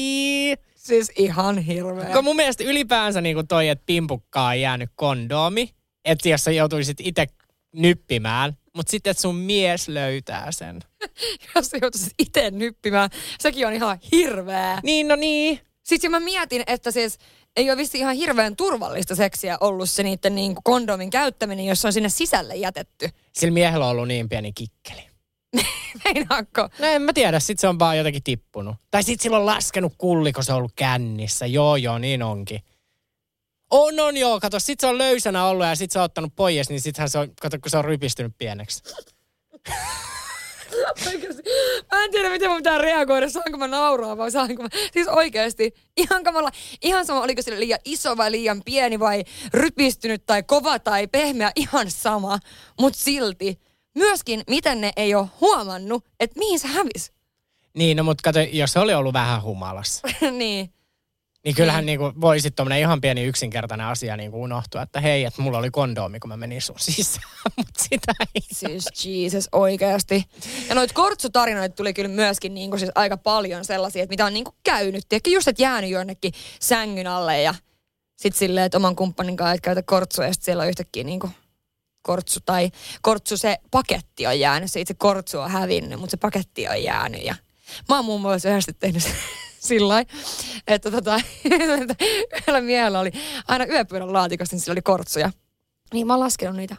Siis ihan hirveä. Kun mun mielestä ylipäänsä niin toi, että pimpukkaan on jäänyt kondoomi, että jos sä joutuisit itse nyppimään, mutta sitten että sun mies löytää sen. Jos sä joutuisit itse nyppimään, sekin on ihan hirveä. Niin, no niin. Sitten mä mietin, että siis, ei ole vissi ihan hirveän turvallista seksiä ollut se niiden niin kuin kondomin käyttäminen, jos se on sinne sisälle jätetty. Sillä miehellä on ollut niin pieni kikkeli. Meinaatko? No en mä tiedä, sit se on vaan jotenkin tippunut. Tai sit sillä on laskenut kulli, kun se on ollut kännissä. Joo, joo, niin onkin. On, on joo, kato, sit se on löysänä ollut ja sit se on ottanut pois, niin sittenhän se on, kato, kun se on rypistynyt pieneksi. Oikeasti. Mä en tiedä, miten mun pitää reagoida. Saanko mä nauraa vai saanko mä... Siis oikeasti. Ihan kamala. Ihan sama, oliko sille liian iso vai liian pieni vai rypistynyt tai kova tai pehmeä. Ihan sama. Mut silti. Myöskin, miten ne ei ole huomannut, että mihin se hävisi. Niin, no mutta kato, jos se oli ollut vähän humalassa, niin. Niin kyllähän niin. Niinku voi sitten tommonen ihan pieni yksinkertainen asia niinku unohtua, että hei, että mulla oli kondoomi, kun mä menin sun sisään, mutta sitä ei. Siis Jesus, oikeasti. Ja noita kortsutarinoita tuli kyllä myöskin niinku siis aika paljon sellaisia, että mitä on niinku käynyt. Tiedätkö, just että jäänyt jonnekin sängyn alle ja sit silleen, että oman kumppanin kanssa et käytä kortsua ja sit siellä on yhtäkkiä niinku kortsu tai kortsu se paketti on jäänyt. Se itse kortsu on hävinnyt, mutta se paketti on jäänyt ja mä oon muun muassa yhdessä tehnyt sillä että tota, yhdellä miehellä oli aina yöpyörän laatikosta, niin sillä oli kortsuja. Niin mä oon laskenut niitä.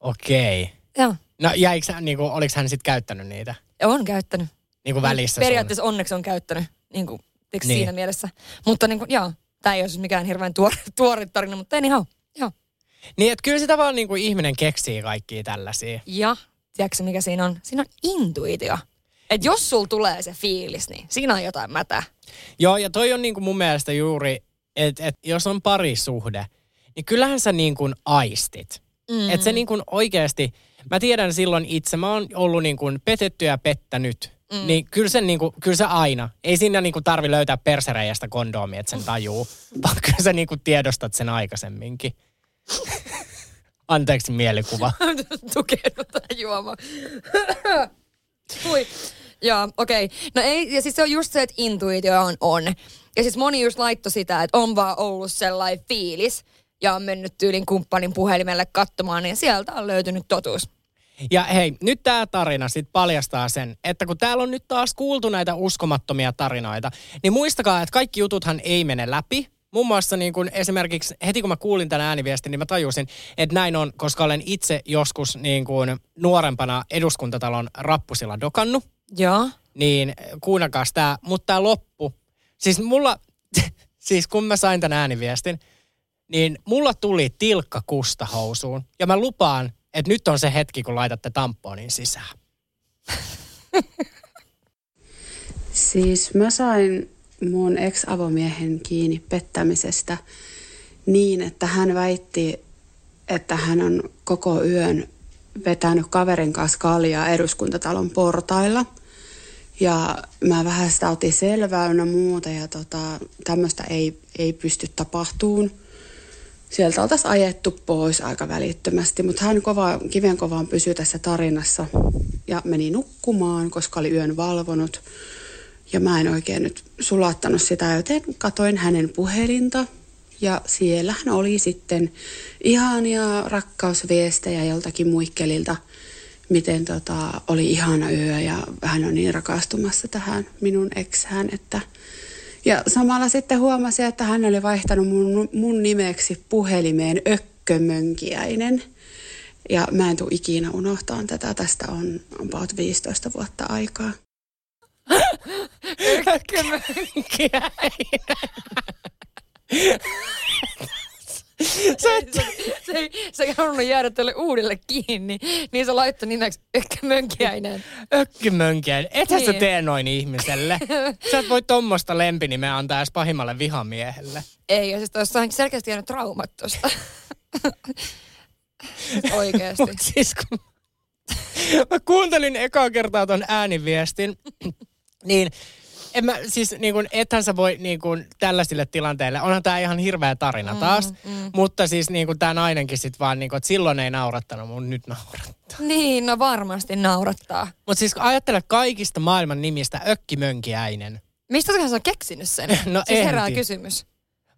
Okei. Joo. No jäikö hän, niinku, oliko hän sitten käyttänyt niitä? On käyttänyt. Niinku välissä Periaatteessa onneksi on käyttänyt niin kuin, niin. Niin. siinä mielessä. Mutta niin kuin, joo, tämä ei ole siis mikään hirveän tuore, tuore tarina, mutta anyhow, joo. sun? Niin, että kyllä sitä vaan niinku ihminen keksii kaikkia tällaisia. Ja, tiedätkö mikä siinä on? Siinä on intuitio. Että jos sul tulee se fiilis, niin siinä on jotain mätää. Joo, ja toi on niinku mun mielestä juuri, että et jos on parisuhde, niin kyllähän sä niin kuin aistit. Mm. Että se niin kuin oikeasti, mä tiedän silloin itse, mä oon ollut niin kuin petetty ja pettänyt. Mm. Niin kyllä, sen niin kuin, kyllä se aina, ei siinä niin kuin tarvi löytää persereijästä kondoomia, että sen tajuu, vaan kyllä sä niin kuin tiedostat sen aikaisemminkin. Anteeksi mielikuva. Tukenut tähän Hui. Joo, okei. Okay. No ei, ja siis se on just se, että intuitio on on. Ja siis moni just laittoi sitä, että on vaan ollut sellainen fiilis ja on mennyt tyylin kumppanin puhelimelle katsomaan, niin sieltä on löytynyt totuus. Ja hei, nyt tämä tarina sitten paljastaa sen, että kun täällä on nyt taas kuultu näitä uskomattomia tarinoita, niin muistakaa, että kaikki jututhan ei mene läpi. Muun muassa niin kun esimerkiksi heti kun mä kuulin tämän ääniviestin, niin mä tajusin, että näin on, koska olen itse joskus niin kuin nuorempana eduskuntatalon rappusilla dokannut. Joo. Niin kuunnelkaa tämä, mutta tämä loppu. Siis mulla, siis kun mä sain tämän ääniviestin, niin mulla tuli tilkka kusta housuun. Ja mä lupaan, että nyt on se hetki, kun laitatte tamponin sisään. Siis mä sain mun ex-avomiehen kiinni pettämisestä niin, että hän väitti, että hän on koko yön vetänyt kaverin kanssa kaljaa eduskuntatalon portailla. Ja mä vähän sitä otin selvää ynnä muuta ja tota, tämmöistä ei, ei pysty tapahtuun. Sieltä oltaisiin ajettu pois aika välittömästi, mutta hän kova, kiven kovaan pysyi tässä tarinassa ja meni nukkumaan, koska oli yön valvonut. Ja mä en oikein nyt sulattanut sitä, joten katoin hänen puhelinta. Ja siellä hän oli sitten ihania rakkausviestejä joltakin muikkelilta, miten tota, oli ihana yö ja hän on niin rakastumassa tähän minun eksään, että ja samalla sitten huomasin, että hän oli vaihtanut mun, mun nimeksi puhelimeen Ökkömönkiäinen. Ja mä en tule ikinä unohtamaan tätä. Tästä on about 15 vuotta aikaa. Sä et... se, se, se ei halunnut jäädä tälle uudelle kiinni, niin se laittoi nimeksi Ökkömönkiäinen. Ökkimönkiäinen. Ethän niin. Sä tee noin ihmiselle. Sä et voi tommosta lempinimeä antaa edes pahimmalle vihamiehelle. Ei, ja siis tuossa on selkeästi jäänyt traumat tuosta. Oikeesti. Mut siis kun mä kuuntelin ekaa kertaa ton ääniviestin, niin en mä, siis niin kun, ethän sä voi niin kun, tällaisille tilanteille, onhan tää ihan hirveä tarina taas, mm, mm. mutta siis niin tää nainenkin sit vaan, niin kun, että silloin ei naurattanut, mun nyt naurattaa. Niin, no varmasti naurattaa. Mutta siis ajattele kaikista maailman nimistä Ökkimönkiäinen. Mistä sä on keksinyt sen? No siis herää tiedä. kysymys.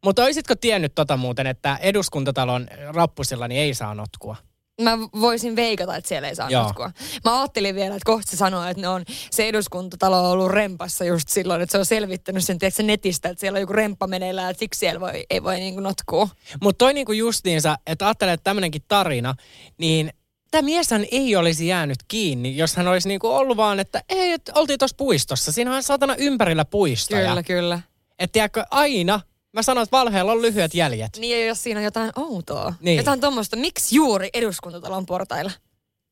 Mutta oisitko tiennyt tota muuten, että eduskuntatalon rappusilla niin ei saa notkua? Mä voisin veikata, että siellä ei saa Joo. Mä ajattelin vielä, että kohta se sanoo, että ne on, se eduskuntatalo on ollut rempassa just silloin, että se on selvittänyt sen tiedätkö, netistä, että siellä on joku remppa meneillään, että siksi siellä voi, ei voi niin notkua. Mutta toi niinku justiinsa, että ajattelee, että tämmöinenkin tarina, niin tämä mieshän ei olisi jäänyt kiinni, jos hän olisi niinku ollut vaan, että ei, et oltiin tuossa puistossa. Siinä on saatana ympärillä puistoja. Kyllä, kyllä. Että tiedätkö, aina, mä sanon, että valheella on lyhyet jäljet. Niin ja jos siinä on jotain outoa. Niin. Jotain tuommoista, miksi juuri eduskuntatalon portailla?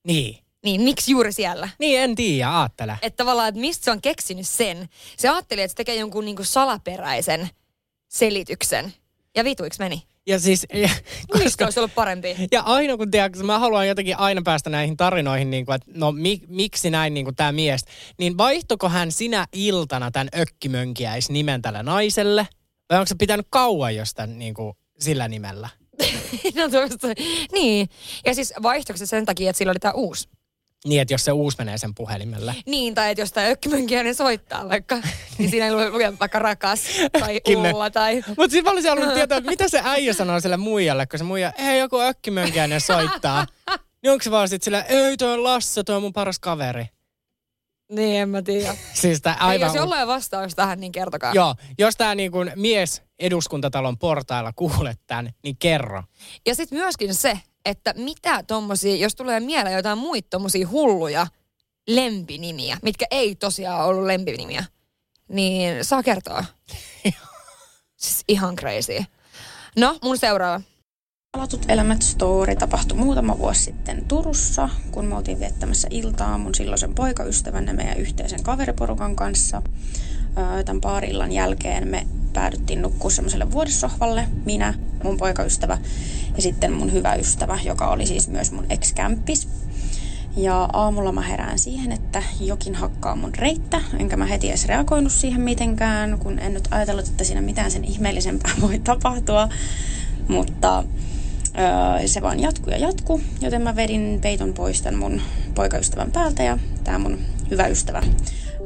Niin. Niin, miksi juuri siellä? Niin, en tiedä, aattele. Että tavallaan, että mistä se on keksinyt sen. Se ajatteli, että se tekee jonkun niinku salaperäisen selityksen. Ja vituiksi meni. Ja siis, ja, Mistä olisi ollut parempi? ja aina kun tiedätkö, mä haluan jotenkin aina päästä näihin tarinoihin, niin kuin, että no mi, miksi näin niin kuin tämä mies, niin vaihtoko hän sinä iltana tämän ökkimönkiäis nimen tälle naiselle? Vai onko se pitänyt kauan jostain niin kuin, sillä nimellä? no, tuosta, niin. Ja siis vaihtoiko se sen takia, että sillä oli tämä uusi? Niin, että jos se uusi menee sen puhelimelle. Niin, tai että jos tämä ökkimönkiäinen soittaa vaikka, niin siinä ei lue vaikka rakas tai ulla tai... Mutta sitten mä olisin halunnut tietää, mitä se äijä sanoo sille muijalle, kun se muija, ei joku ökkimönkiäinen soittaa. Niin onko se vaan sitten sillä, ei toi on Lasse, toi on mun paras kaveri. Niin, en mä tiedä. Siis tää Ei, aivan... jos jollain vastaus tähän, niin kertokaa. Joo, jos tämä niin kuin mies eduskuntatalon portailla kuulet tämän, niin kerro. Ja sitten myöskin se, että mitä tommosia, jos tulee mieleen jotain muita tommosia hulluja lempinimiä, mitkä ei tosiaan ollut lempinimiä, niin saa kertoa. siis ihan crazy. No, mun seuraava. Alatut elämät story tapahtui muutama vuosi sitten Turussa, kun me oltiin viettämässä iltaa mun silloisen poikaystävän ja meidän yhteisen kaveriporukan kanssa. Tämän baarillan jälkeen me päädyttiin nukkua semmoiselle vuodessohvalle, minä, mun poikaystävä ja sitten mun hyvä ystävä, joka oli siis myös mun ex-kämppis. Ja aamulla mä herään siihen, että jokin hakkaa mun reittä, enkä mä heti edes reagoinut siihen mitenkään, kun en nyt ajatellut, että siinä mitään sen ihmeellisempää voi tapahtua. Mutta se vaan jatkuu ja jatkuu, joten mä vedin peiton pois tämän mun poikaystävän päältä ja tämä mun hyvä ystävä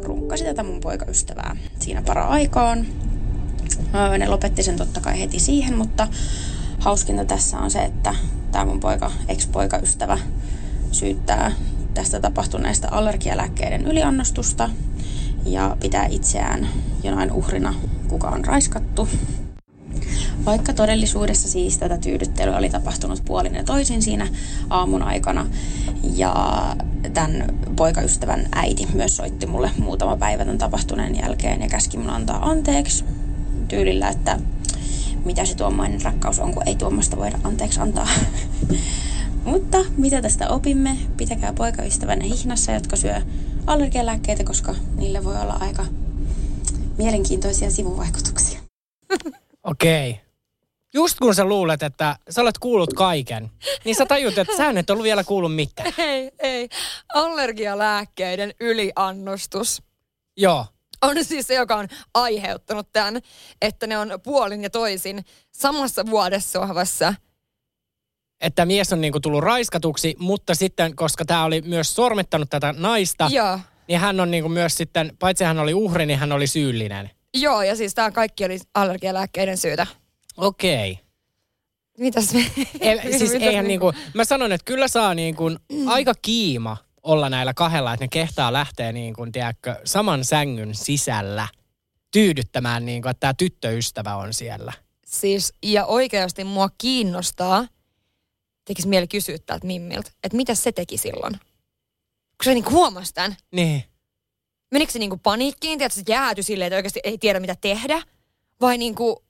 runkkasi tätä mun poikaystävää siinä para-aikaan. Öö, ne lopetti sen totta kai heti siihen, mutta hauskinta tässä on se, että tämä mun poika, ex-poikaystävä syyttää tästä tapahtuneesta allergialääkkeiden yliannostusta ja pitää itseään jonain uhrina, kuka on raiskattu. Vaikka todellisuudessa siis tätä tyydyttelyä oli tapahtunut puolin ja toisin siinä aamun aikana. Ja tämän poikaystävän äiti myös soitti mulle muutama päivä tämän tapahtuneen jälkeen ja käski mun antaa anteeksi tyylillä, että mitä se tuommoinen rakkaus on, kun ei tuommoista voida anteeksi antaa. Mutta mitä tästä opimme? Pitäkää poikaystävänne hihnassa, jotka syö allergialääkkeitä, koska niillä voi olla aika mielenkiintoisia sivuvaikutuksia. Okei. Just kun sä luulet, että sä olet kuullut kaiken, niin sä tajut, että sä et ollut vielä kuullut mitään. Ei, ei. Allergialääkkeiden yliannostus Joo. on siis se, joka on aiheuttanut tämän, että ne on puolin ja toisin samassa vuodessohvassa. Että mies on niinku tullut raiskatuksi, mutta sitten, koska tämä oli myös sormettanut tätä naista, Joo. niin hän on niinku myös sitten, paitsi hän oli uhri, niin hän oli syyllinen. Joo, ja siis tämä kaikki oli allergialääkkeiden syytä. Okei. Mitäs me... E, siis mitäs eihän niinku, mä sanon, että kyllä saa niinku aika kiima olla näillä kahdella, että ne kehtaa lähteä niinku, tiedätkö, saman sängyn sisällä tyydyttämään, niinku, että tämä tyttöystävä on siellä. Siis, ja oikeasti mua kiinnostaa, tekisi mieli kysyä täältä Mimmiltä, että mitä se teki silloin? Kun se niinku huomasi tämän. Niin. Menikö se niinku paniikkiin, tiedätkö, se jäätyi silleen, että oikeasti ei tiedä mitä tehdä? Vai niinku,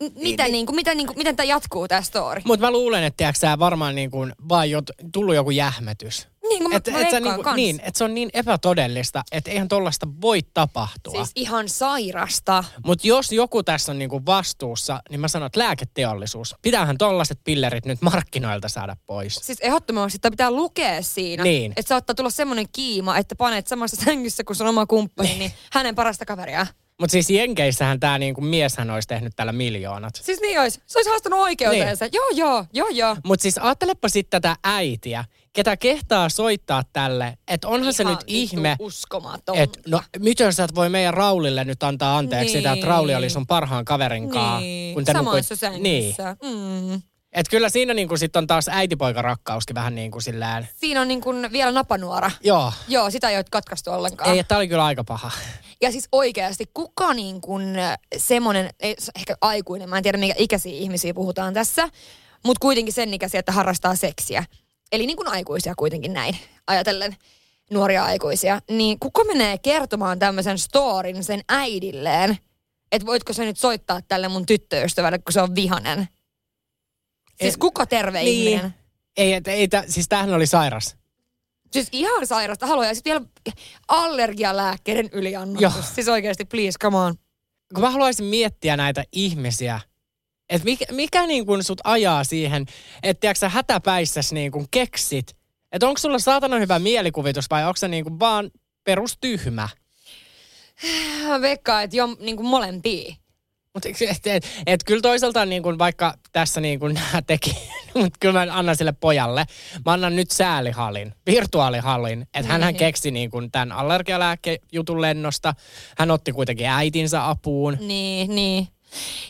mitä, Niin, niinku, mitä, niinku, miten tämä jatkuu tämä story? Mutta mä luulen, että tiedätkö, varmaan niinku, vaan jot, tullut joku jähmetys. Niin kuin mä, Et, mä et sä niinku, kans. niin, että se on niin epätodellista, että eihän tollasta voi tapahtua. Siis ihan sairasta. Mutta jos joku tässä on niinku vastuussa, niin mä sanon, että lääketeollisuus. Pitäähän tollaset pillerit nyt markkinoilta saada pois. Siis ehdottomasti että pitää lukea siinä, Niin. että saattaa tulla semmoinen kiima, että panet samassa sängyssä kuin sun oma kumppani, niin hänen parasta kaveria. Mutta siis Jenkeissähän tämä niinku mieshän olisi tehnyt tällä miljoonat. Siis niin olisi. Se olisi haastanut oikeuteensa. Niin. Joo, joo, joo, joo. Mutta siis ajattelepa sitten tätä äitiä, ketä kehtaa soittaa tälle, että onhan se Ihan nyt vittu ihme, että no miten sä et voi meidän Raulille nyt antaa anteeksi Niin. sitä, että Rauli oli sun parhaan kaverin kaa. Niin, kun te samassa nukuit- Niin. sängyssä. Mm. Et kyllä siinä niinku sit on taas äitipoikarakkauskin vähän niin kuin sillään. Siinä on niin kuin vielä napanuora. Joo. Joo, sitä ei ole katkaistu ollenkaan. Ei, tää oli kyllä aika paha. Ja siis oikeasti, kuka niin kuin semmoinen, ei, ehkä aikuinen, mä en tiedä mikä ikäisiä ihmisiä puhutaan tässä, mutta kuitenkin sen ikäisiä, että harrastaa seksiä. Eli niin kuin aikuisia kuitenkin näin, ajatellen nuoria aikuisia. Niin kuka menee kertomaan tämmöisen storin sen äidilleen, että voitko sä nyt soittaa tälle mun tyttöystävälle, kun se on vihanen? Siis kuka terve Niin. ihminen? Ei, et, ei, tä, siis tämähän oli sairas. Siis ihan sairasta. Haluaa. Ja sitten vielä allergialääkkeiden yliannostus. Joo. Siis oikeasti, please, come on. Kun mä haluaisin miettiä näitä ihmisiä, että mikä, mikä niin kuin sut ajaa siihen, että tiedätkö sä hätäpäissäs niin kuin keksit, että onko sulla saatana hyvä mielikuvitus vai onko se niin kuin vaan perustyhmä? Mä veikkaan, että jo niin kuin molempia. Mutta et, et, et, kyllä toisaalta niin kuin vaikka tässä niin kuin nämä teki, mutta kyllä mä annan sille pojalle. Mä annan nyt säälihallin, virtuaalihallin. Että hän Niin. keksi niin kuin tämän allergialääkejutun lennosta. Hän otti kuitenkin äitinsä apuun. Niin, niin.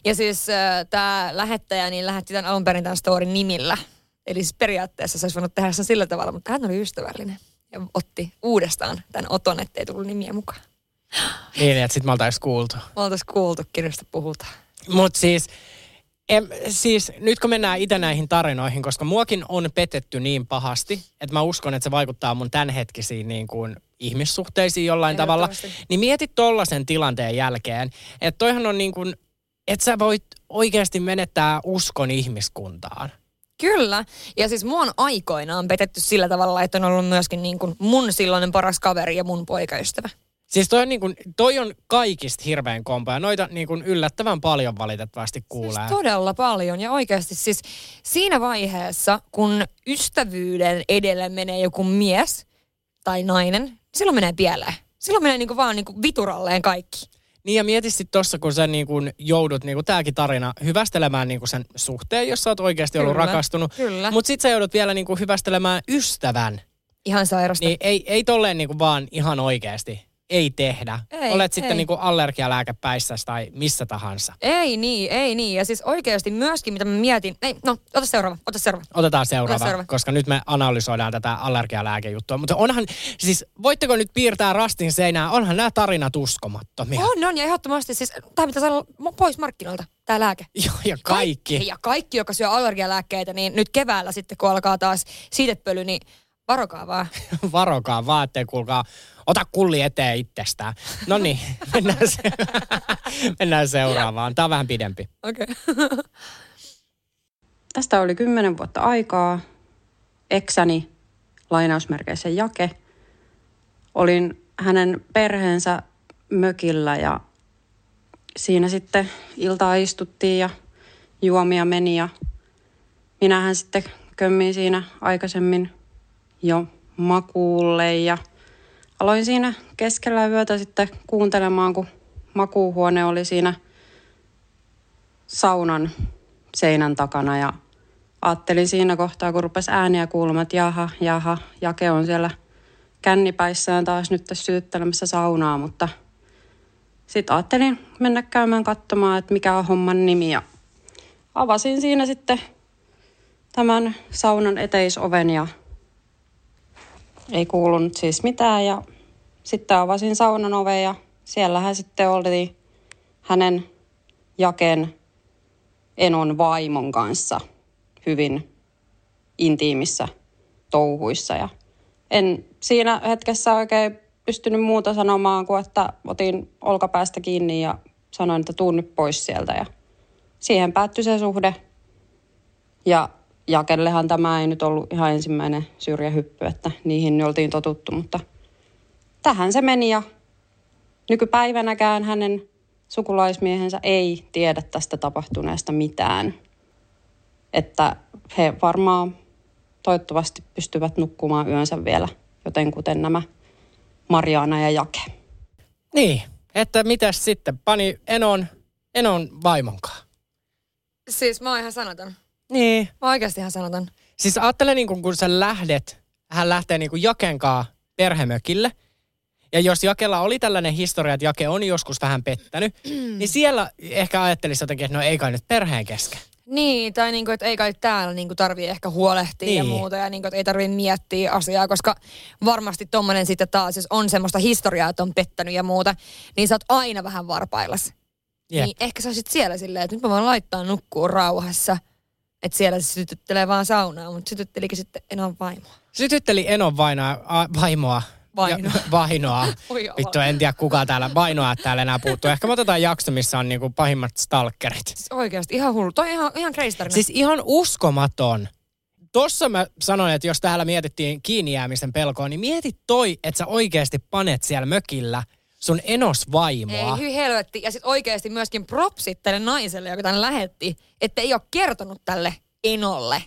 Ja siis äh, tämä lähettäjä niin lähetti tämän alun perin tämän storin nimillä. Eli siis periaatteessa se olisi voinut tehdä sen sillä tavalla, mutta hän oli ystävällinen. Ja otti uudestaan tämän oton, ettei tullut nimiä mukaan. Niin, että sit me oltais kuultu. Me oltaisiin kuultu, kirjasta puhutaan. Mutta siis, siis nyt kun mennään itse näihin tarinoihin, koska muakin on petetty niin pahasti, että mä uskon, että se vaikuttaa mun tämänhetkisiin niin kuin ihmissuhteisiin jollain tavalla, niin mieti tollasen tilanteen jälkeen, että toihan on niin kuin, että sä voit oikeasti menettää uskon ihmiskuntaan. Kyllä. Ja siis mua on aikoinaan petetty sillä tavalla, että on ollut myöskin niin kuin mun silloinen paras kaveri ja mun poikaystävä. Siis toi on, niin kuin, toi on kaikista hirveän kompa ja noita niin kuin yllättävän paljon valitettavasti kuulee. Siis todella paljon. Ja oikeasti siis siinä vaiheessa, kun ystävyyden edelle menee joku mies tai nainen, niin silloin menee pieleen. Silloin menee niinku vaan niinku vituralleen kaikki. Niin ja mieti sitten tossa, kun sä niin kun joudut, niin kuin tääkin tarina, hyvästelemään niin kuin sen suhteen, jos sä oot oikeasti ollut Kyllä, rakastunut. kyllä. Mutta sit sä joudut vielä niin kuin hyvästelemään ystävän. Ihan sairasta. Niin ei, ei tolleen niin kuin vaan ihan oikeasti. Ei tehdä. Ei, Olet sitten ei. niin kuin allergialääkepäissäsi tai missä tahansa. Ei niin, ei niin. Ja siis oikeasti myöskin, mitä mä mietin. Ei, no, ota seuraava, ota seuraava. Otetaan seuraava, Ota seuraava. koska nyt me analysoidaan tätä allergialääkejuttua. Mutta onhan, siis voitteko nyt piirtää rastin seinään, onhan nämä tarinat uskomattomia. On, on, ja ehdottomasti siis, tämä olla mo- pois markkinoilta, tämä lääke. Joo, ja kaikki. Ja kaikki, joka syö allergialääkkeitä, niin nyt keväällä sitten, kun alkaa taas siitepöly, niin varokaa vaan. Varokaa vaan, ettei kuulkaa, ota kulli eteen itsestään. No niin, mennään, se, mennään seuraavaan. Tämä on vähän pidempi. Okei. Okay. Tästä oli kymmenen vuotta aikaa. Eksäni, lainausmerkeissä Jake. Olin hänen perheensä mökillä ja siinä sitten iltaa istuttiin ja juomia meni ja minähän sitten kömmin siinä aikaisemmin jo makuulle ja aloin siinä keskellä yötä sitten kuuntelemaan, kun makuuhuone oli siinä saunan seinän takana ja ajattelin siinä kohtaa, kun rupesi ääniä kuulumaan, että jaha, jaha, Jake on siellä kännipäissään taas nyt tässä sytyttelemässä saunaa, mutta sitten ajattelin mennä käymään katsomaan, että mikä on homman nimi ja avasin siinä sitten tämän saunan eteisoven ja ei kuulunut siis mitään ja sitten avasin saunan oven ja siellähän sitten oli hänen Jaken Enon vaimon kanssa hyvin intiimissä touhuissa. Ja en siinä hetkessä oikein pystynyt muuta sanomaan kuin, että otin olkapäästä kiinni ja sanoin, että tuun nyt pois sieltä. Ja siihen päättyi se suhde. Ja Jakellehan tämä ei nyt ollut ihan ensimmäinen syrjähyppy, että niihin oltiin totuttu, mutta tähän se meni ja nykypäivänäkään hänen sukulaismiehensä ei tiedä tästä tapahtuneesta mitään. Että he varmaan toivottavasti pystyvät nukkumaan yönsä vielä, joten kuten nämä Mariana ja Jake. Niin, että mitäs sitten? Pani Enon, Enon vaimonkaan. Siis mä oon ihan sanoton. Niin. Mä oon oikeasti ihan sanoton. Siis ajattele niin kun, kun sä lähdet, hän lähtee niin kuin Jakenkaa perhemökille. Ja jos Jakella oli tällainen historia, että Jake on joskus vähän pettänyt, niin siellä ehkä ajattelisi jotenkin, että no ei kai nyt perheen kesken. Niin, tai niinku, että ei kai täällä niinku tarvii ehkä huolehtia niin. ja Niin. muuta, ja niinku, että ei tarvii miettiä asiaa, koska varmasti tommonen sitten taas, jos on semmoista historiaa, että on pettänyt ja muuta, niin sä oot aina vähän varpaillas. Jep. Niin ehkä sä olisit siellä silleen, että nyt mä voin laittaa nukkuu rauhassa, että siellä se sytyttelee vaan saunaa, mutta sytyttelikin sitten enää vaimoa. Sytytteli Enon vainoa, a, vaimoa. Vainoa. Ja, vainoa. Vittu, en tiedä kuka täällä vainoa täällä enää puuttuu. Ehkä me otetaan jakso, missä on niinku pahimmat stalkerit. Siis oikeasti ihan hullu. Toi ihan, ihan crazy tarina. Siis ihan uskomaton. Tossa mä sanoin, että jos täällä mietittiin kiinni jäämisen pelkoa, niin mieti toi, että sä oikeasti panet siellä mökillä sun enos vaimoa. Ei, hyi helvetti. Ja sitten oikeasti myöskin propsit tälle naiselle, joka tänne lähetti, että ei ole kertonut tälle enolle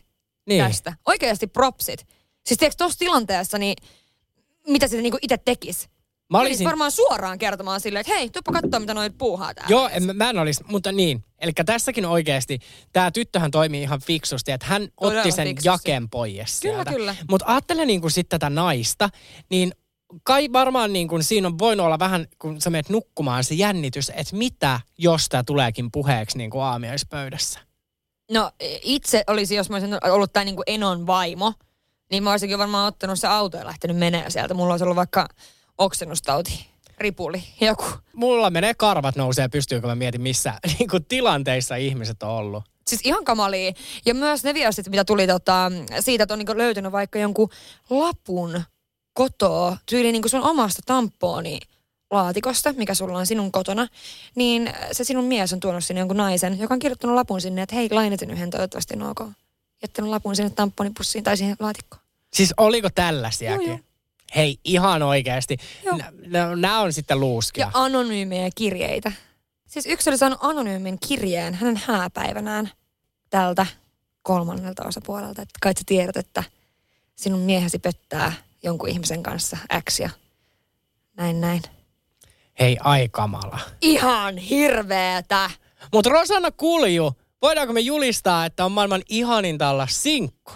Niin. tästä. Oikeasti propsit. Siis tiedätkö, tuossa tilanteessa, niin mitä se niinku itse tekisi? Mä Olisin... olisin... varmaan suoraan kertomaan silleen, että hei, tuppa katsoa, mitä noit puuhaa täällä. Joo, en, mä- en olisi, mutta niin. Eli tässäkin oikeasti, tämä tyttöhän toimii ihan fiksusti, että hän Todella otti sen fiksusti. jaken pois Kyllä, sieltä. kyllä. Mutta ajattele niin sitten tätä naista, niin kai varmaan niin kuin siinä on voinut olla vähän, kun sä menet nukkumaan, se jännitys, että mitä, jos tämä tuleekin puheeksi niin kuin aamiaispöydässä. No itse olisi, jos mä olisin ollut tämä niinku Enon vaimo, niin mä olisinkin varmaan ottanut se auto ja lähtenyt menee sieltä. Mulla olisi ollut vaikka oksennustauti, ripuli, joku. Mulla menee karvat nousee pystyyn, kun mä mietin, missä niin kuin tilanteissa ihmiset on ollut. Siis ihan kamalia. Ja myös ne viestit, mitä tuli tota, siitä, että on niinku löytänyt vaikka jonkun lapun kotoa, tyyli niinku sun omasta tampooni laatikosta, mikä sulla on sinun kotona, niin se sinun mies on tuonut sinne jonkun naisen, joka on kirjoittanut lapun sinne, että hei, lainatin yhden, toivottavasti on ok. Jättänyt lapun sinne tampoonipussiin tai siihen laatikkoon. Siis oliko tällaisiakin? Joo, joo. Hei, ihan oikeasti. Nämä on sitten luuskia. Ja anonyymejä kirjeitä. Siis yksi oli saanut anonyymin kirjeen hänen hääpäivänään tältä kolmannelta osapuolelta. Että kai sä tiedät, että sinun miehesi pettää jonkun ihmisen kanssa X ja näin näin. Hei, ai kamala. Ihan hirveetä. Mutta Rosanna Kulju, voidaanko me julistaa, että on maailman ihaninta olla sinkku?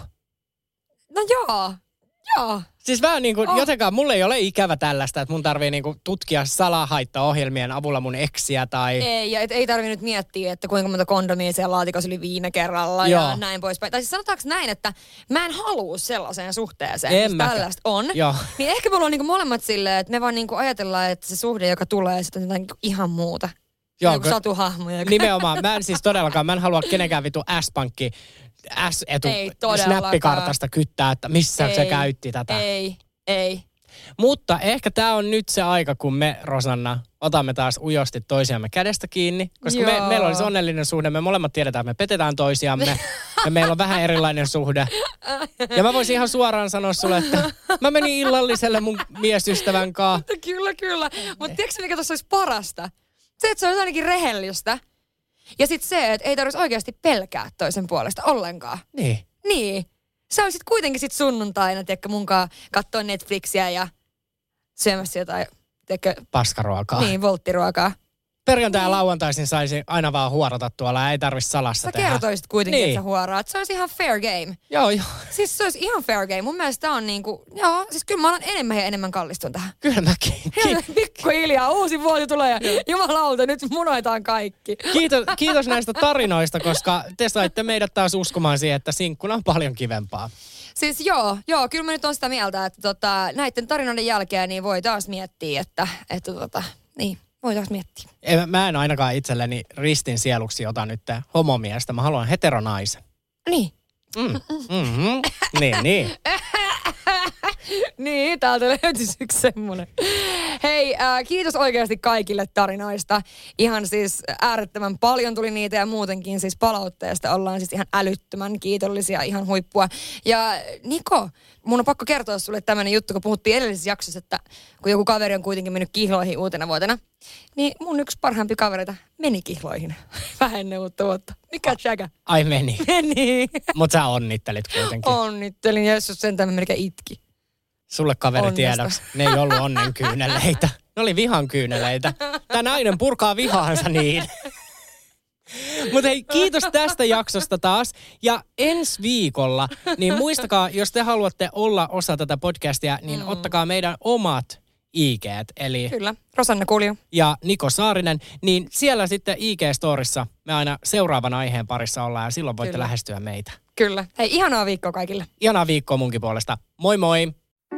No joo, joo. Siis vähän niin kuin, Oh. jotenkaan mulle ei ole ikävä tällaista, että mun tarvii niin kuin tutkia salahaittaohjelmien avulla mun eksiä tai... Ei, ja et, ei tarvi nyt miettiä, että kuinka monta kondomia siellä laatikossa oli viime kerralla Joo. ja näin poispäin. Tai siis sanotaanko näin, että mä en halua sellaiseen suhteeseen, En jos mäkään. tällaista on. Joo. Niin ehkä me ollaan niinku molemmat silleen, että me vaan niinku ajatellaan, että se suhde, joka tulee, sitten on jotain niinku ihan muuta. Joo, Joku satuhahmo. Joka... Nimenomaan. Mä en siis todellakaan, mä en halua kenenkään vitu S-pankki S-etu Ei snappikartasta kyttää, että missä se Ei, käytti tätä. Ei, ei. Mutta ehkä tämä on nyt se aika, kun me, Rosanna, otamme taas ujosti toisiamme kädestä kiinni. Koska me, meillä olisi onnellinen suhde. Me molemmat tiedetään, että me petetään toisiamme. ja meillä on vähän erilainen suhde. Ja mä voisin ihan suoraan sanoa sulle, että mä menin illalliselle mun miesystävän kanssa. Mutta kyllä, kyllä. Mutta tiedätkö mikä tuossa olisi parasta? Se, että se olisi ainakin rehellistä. Ja sitten se, että ei tarvitsisi oikeasti pelkää toisen puolesta ollenkaan. Niin. Niin. Sä olisit kuitenkin sit sunnuntaina, tiedätkö, munkaan katsoa Netflixiä ja syömässä jotain, tiedätkö, Paskaruokaa. niin, volttiruokaa. Perjantai ja lauantaisin saisi aina vaan huorata tuolla ei tarvitsisi salassa Sä tehdä. kertoisit kuitenkin, Niin. että sä huoraat. Se olisi ihan fair game. Joo, joo. Siis se olisi ihan fair game. Mun mielestä on niinku, joo, siis kyllä mä olen enemmän ja enemmän kallistun tähän. Kyllä mäkin. Ki- Pikkuhiljaa uusi vuosi tulee ja jumalauta, nyt munoitaan kaikki. Kiitos, kiitos näistä tarinoista, koska te saitte meidät taas uskomaan siihen, että sinkkuna on paljon kivempaa. Siis joo, joo, kyllä mä nyt on sitä mieltä, että tota, näiden tarinoiden jälkeen niin voi taas miettiä, että, että tota, niin, voi taas miettiä. En, mä en ainakaan itselleni ristin sieluksi ota nyt homomiestä. Mä haluan heteronaisen. Niin. Mm. Mm-hmm. Niin, niin. niin, täältä löytyisi yksi semmonen. Hei, äh, kiitos oikeasti kaikille tarinoista. Ihan siis äärettömän paljon tuli niitä ja muutenkin siis palautteesta ollaan siis ihan älyttömän kiitollisia, ihan huippua. Ja Niko, mun on pakko kertoa sulle tämmönen juttu, kun puhuttiin edellisessä jaksossa, että kun joku kaveri on kuitenkin mennyt kihloihin uutena vuotena, niin mun yksi parhaampi kavereita meni kihloihin vähän ennen uutta vuotta. Mikä tsäkä? Ai meni. Meni. Mutta sä onnittelit kuitenkin. Onnittelin, Jeesus sentään melkein itki. Sulle kaveri tiedoksi. Ne ei ollut onnen kyyneleitä. Ne oli vihan kyyneleitä. Tämä nainen purkaa vihaansa niin. Mutta hei, kiitos tästä jaksosta taas. Ja ensi viikolla, niin muistakaa, jos te haluatte olla osa tätä podcastia, niin mm. ottakaa meidän omat IG, eli Kyllä, Rosanna Kulju. ja Niko Saarinen, niin siellä sitten IG-storissa me aina seuraavan aiheen parissa ollaan ja silloin voitte Kyllä. lähestyä meitä. Kyllä. Hei, ihanaa viikkoa kaikille. Ihanaa viikkoa munkin puolesta. Moi moi!